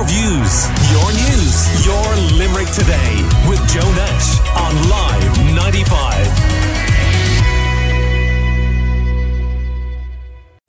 Your views, your news, your Limerick today with Joe Nash on Live 95.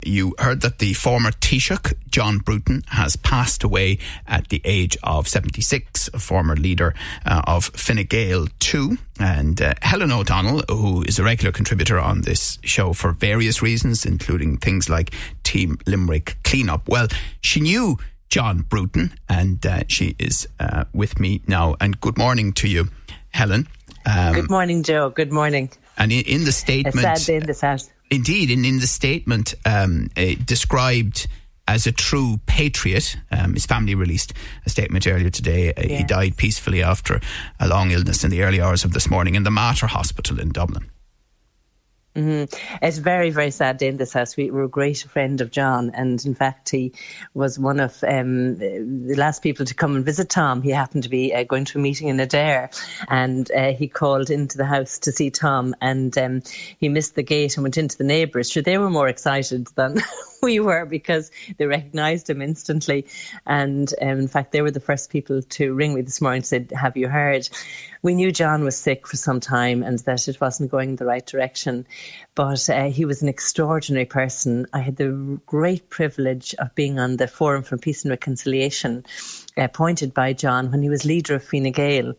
You heard that the former Taoiseach, John Bruton, has passed away at the age of 76, a former leader uh, of Fine Gael too. And uh, Helen O'Donnell, who is a regular contributor on this show for various reasons, including things like Team Limerick cleanup. Well, she knew John Bruton, and uh, she is uh, with me now. And good morning to you, Helen. Um, good morning, Joe. Good morning. And in, in the statement, a sad day in this house. Indeed, in, in the statement um, uh, described as a true patriot. Um, his family released a statement earlier today. Uh, He died peacefully after a long illness in the early hours of this morning in the Mater Hospital in Dublin. Mm-hmm. It's very, very sad day in this house. We were a great friend of John, and in fact, he was one of um, the last people to come and visit Tom. He happened to be uh, going to a meeting in Adare, and uh, he called into the house to see Tom, and um, he missed the gate and went into the neighbours. Sure, they were more excited than we were because they recognised him instantly. And um, in fact, they were the first people to ring me this morning and said, Have you heard? We knew John was sick for some time and that it wasn't going the right direction. But uh, he was an extraordinary person. I had the great privilege of being on the Forum for Peace and Reconciliation appointed by John when he was leader of Fine Gael,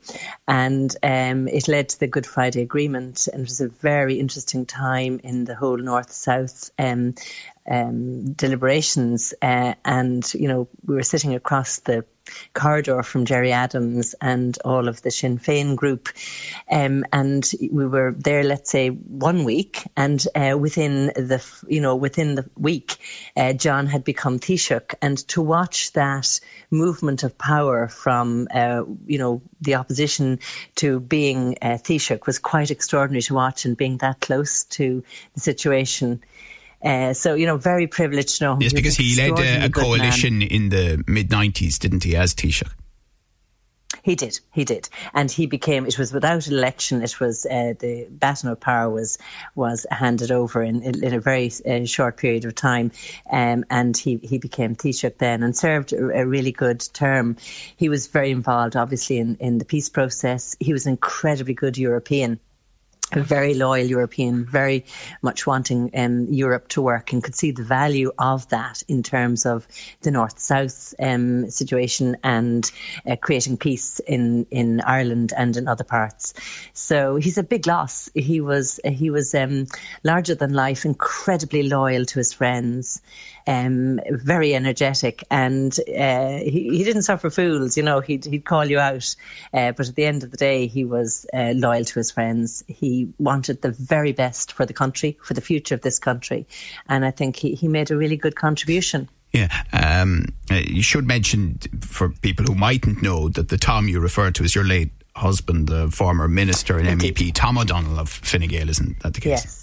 and um, it led to the Good Friday Agreement, and it was a very interesting time in the whole North South um, um, deliberations. Uh, and you know, we were sitting across the corridor from Gerry Adams and all of the Sinn Féin group. Um, and we were there, let's say, one week, and uh, within the, you know, within the week, uh, John had become Taoiseach, and to watch that movement of power from, uh, you know, the opposition to being uh, Taoiseach was quite extraordinary to watch, and being that close to the situation. Uh, so, you know, very privileged to know. him. Yes, because he led a, a coalition man. in the mid 90s, didn't he, as Taoiseach? He did, he did, and he became. It was without election. It was uh, the baton of power was was handed over in, in a very uh, short period of time, um, and he he became Taoiseach then and served a, a, really good term. He was very involved, obviously, in in the peace process. He was an incredibly good European very loyal European, very much wanting um, Europe to work, and could see the value of that in terms of the North South um, situation and uh, creating peace in, in Ireland and in other parts. So he's a big loss. He was he was um, larger than life, incredibly loyal to his friends um, very energetic, and uh, he, he didn't suffer fools. You know, he'd he'd call you out, uh, but at the end of the day, he was uh, loyal to his friends. He wanted the very best for the country, for the future of this country, and I think he, he made a really good contribution. Yeah, um, uh, you should mention for people who mightn't know that the Tom you referred to is your late husband, the former minister and. MEP Tom O'Donnell of Fine Gael, isn't that the case? Yes.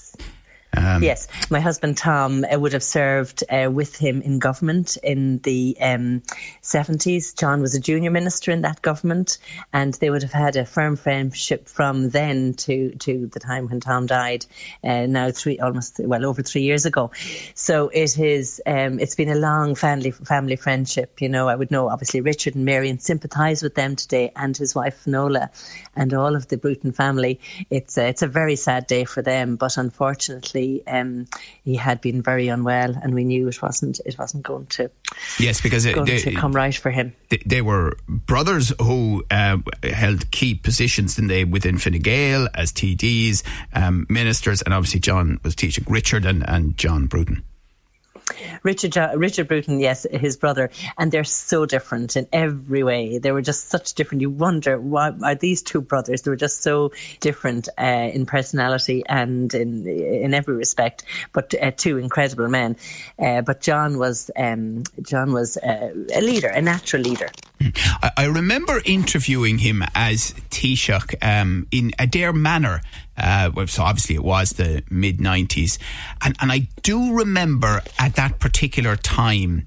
Um, yes, my husband Tom uh, would have served uh, with him in government in the um, 70s. John was a junior minister in that government, and they would have had a firm friendship from then to, to the time when Tom died, uh, now three almost well over three years ago. So it is um, it's been a long family family friendship. You know, I would know obviously Richard and Mary and sympathise with them today, and his wife Finola, and all of the Bruton family. It's a, it's a very sad day for them, but unfortunately obviously um, he had been very unwell, and we knew it wasn't it wasn't going to yes because going they, to come right for him. They, they were brothers who uh, held key positions in they within Fine Gael as TDs, um, ministers, and obviously John was teaching Richard and, and John Bruton. Richard Richard Bruton, yes, his brother, and they're so different in every way. They were just such different. You wonder why are these two brothers? They were just so different uh, in personality and in in every respect, but uh, two incredible men. Uh, but John was um, John was uh, a leader, a natural leader. I, remember interviewing him as Taoiseach um, in Adare Manor uh, so obviously it was the mid 90s. And, and I do remember at that particular time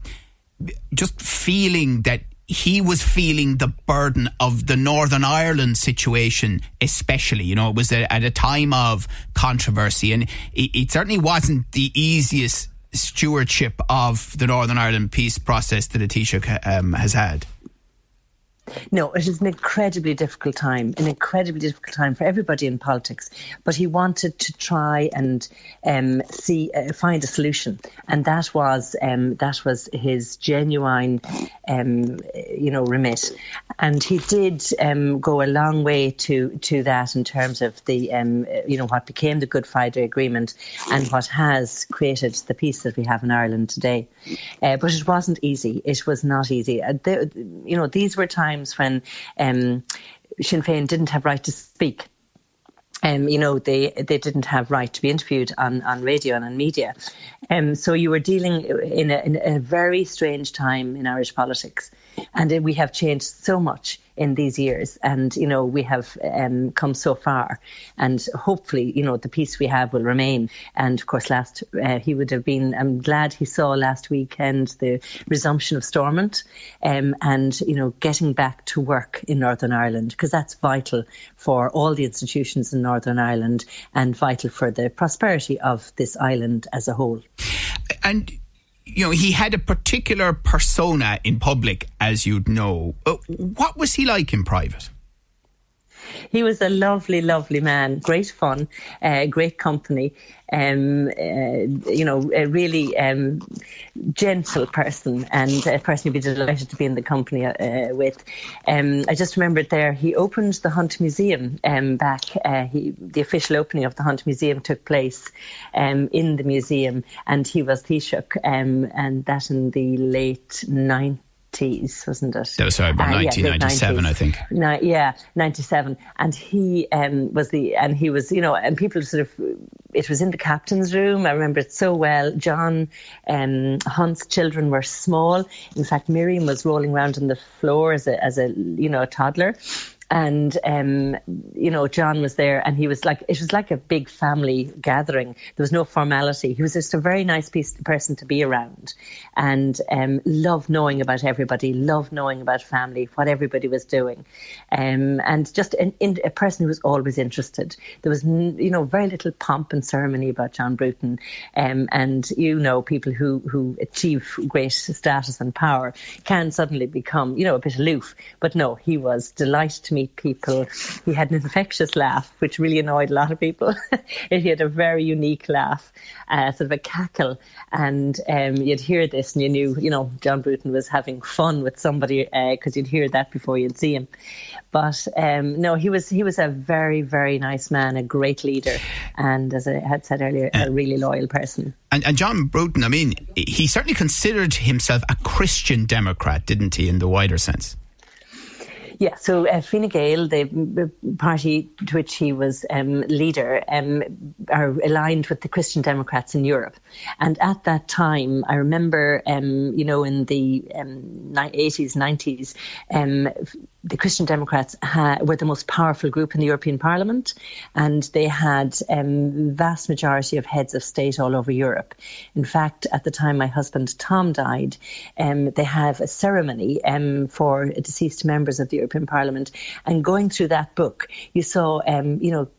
just feeling that he was feeling the burden of the Northern Ireland situation, especially. You know, it was a, at a time of controversy, and it, it, certainly wasn't the easiest stewardship of the Northern Ireland peace process that a Taoiseach um, has had. No, it is an incredibly difficult time, an incredibly difficult time for everybody in politics. But he wanted to try and um, see, uh, find a solution, and that was um, that was his genuine, um, you know, remit. And he did um, go a long way to to that in terms of the, um, you know, what became the Good Friday Agreement and what has created the peace that we have in Ireland today. Uh, but it wasn't easy. It was not easy. Uh, you know, these were times when um, Sinn Féin didn't have right to speak. Um, you know, they they didn't have right to be interviewed on, on radio and on media. Um, so you were dealing in a, in a very strange time in Irish politics. And we have changed so much in these years. And, you know, we have um, come so far. And hopefully, you know, the peace we have will remain. And of course, last, uh, he would have been, I'm glad he saw last weekend the resumption of Stormont um, and, you know, getting back to work in Northern Ireland, because that's vital for all the institutions in Northern Ireland and vital for the prosperity of this island as a whole. And you know, he had a particular persona in public, as you'd know. Uh, what was he like in private? He was a lovely, lovely man, great fun, uh, great company um, uh, you know, a really um, gentle person and a person you'd be delighted to be in the company uh, with. Um, I just remembered there, he opened the Hunt Museum um, back. Uh, he, the official opening of the Hunt Museum took place um, in the museum, and he was Taoiseach, um, and that in the late 90s. 90s, wasn't it? That was sorry, about uh, 1997, yeah, I think. No, yeah, 97. And he um, was the, and he was, you know, and people sort of, it was in the captain's room. I remember it so well. John um, Hunt's children were small. In fact, Miriam was rolling around on the floor as a, as a you know, a toddler and um, you know John was there, and he was like it was like a big family gathering. There was no formality. He was just a very nice piece, person to be around, and um, loved knowing about everybody, loved knowing about family, what everybody was doing, um, and just an, in, a person who was always interested. There was you know very little pomp and ceremony about John Bruton, um, and you know people who who achieve great status and power can suddenly become you know a bit aloof, but no, he was delighted to meet people. He had an infectious laugh, which really annoyed a lot of people. he had a very unique laugh, uh, sort of a cackle, and um, you'd hear this and you knew, you know, John Bruton was having fun with somebody because uh, you'd hear that before you'd see him. But um, no, he was he was a very very nice man, a great leader, and as I had said earlier, a really loyal person. And, and John Bruton, I mean, he certainly considered himself a Christian Democrat, didn't he, in the wider sense? Yeah, so uh, Fine Gael, the party to which he was um, leader, um, are aligned with the Christian Democrats in Europe. And at that time, I remember, um, you know, in the 80s, um, 90s, um, the Christian Democrats ha- were the most powerful group in the European Parliament, and they had um, vast majority of heads of state all over Europe. In fact, at the time my husband Tom died, um, they have a ceremony um, for deceased members of the European Parliament, and going through that book, you saw, um, you know,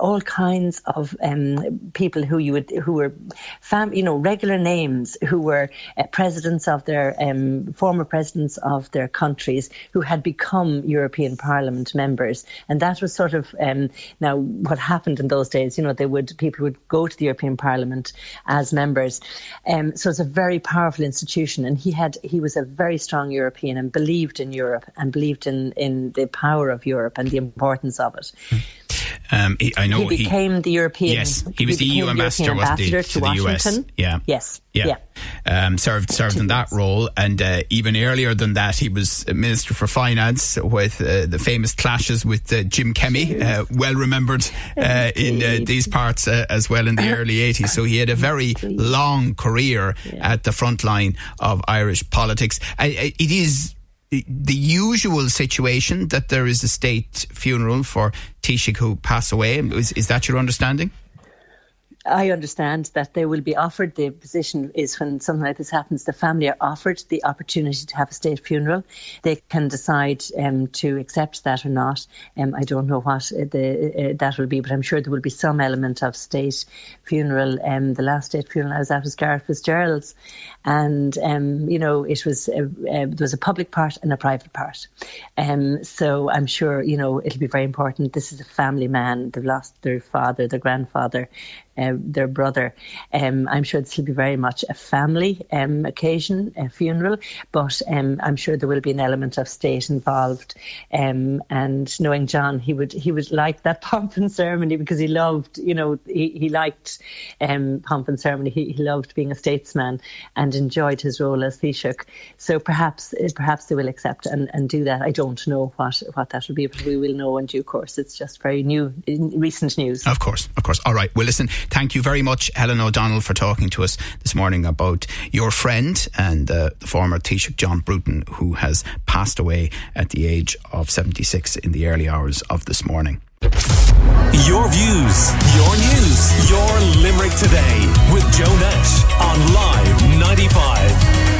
all kinds of um, people who you would who were, fam- you know, regular names who were uh, presidents of their um, former presidents of their countries who had become become European Parliament members. And that was sort of um, now what happened in those days. You know, they would people would go to the European Parliament as members. Um, so it's a very powerful institution. And he had he was a very strong European and believed in Europe and believed in in the power of Europe and the importance of it. Um, he, I know he became he, the European. Yes, he was he the EU ambassador, ambassador to, to, the Washington. US. Yeah. Yes. Yeah. yeah. Um, served served in that role, and uh, even earlier than that, he was Minister for Finance with uh, the famous clashes with uh, Jim Kemmy, uh, well remembered uh, in uh, these parts as well in the early 80s. So he had a very long career yeah. at the front line of Irish politics. it is the usual situation that there is a state funeral for Taoiseach who pass away. Is, is that your understanding? I understand that they will be offered the position is when something like this happens, the family are offered the opportunity to have a state funeral. They can decide um, to accept that or not. Um, I don't know what the, uh, that will be, but I'm sure there will be some element of state funeral. Um, the last state funeral I was at was Garret Fitzgerald's, and um, you know it was a, uh, uh, there was a public part and a private part. Um, so I'm sure you know it'll be very important. This is a family man. They've lost their father, their grandfather, uh, their brother. Um, I'm sure this will be very much a family um, occasion, a funeral, but um, I'm sure there will be an element of state involved. Um, and knowing John, he would he would like that pomp and ceremony because he loved, you know, he, he liked um, pomp and ceremony. He, he loved being a statesman and enjoyed his role as Taoiseach. So perhaps perhaps they will accept and, and do that. I don't know what what that will be, but we will know in due course. It's just very new, recent news. Of course, of course. All right. Well, listen. Thank you very much, Helen O'Donnell, for talking to us this morning about your friend and uh, the former Taoiseach John Bruton, who has passed away at the age of 76 in the early hours of this morning. Your views, your news, your Limerick today with Joe Nash on Live 95.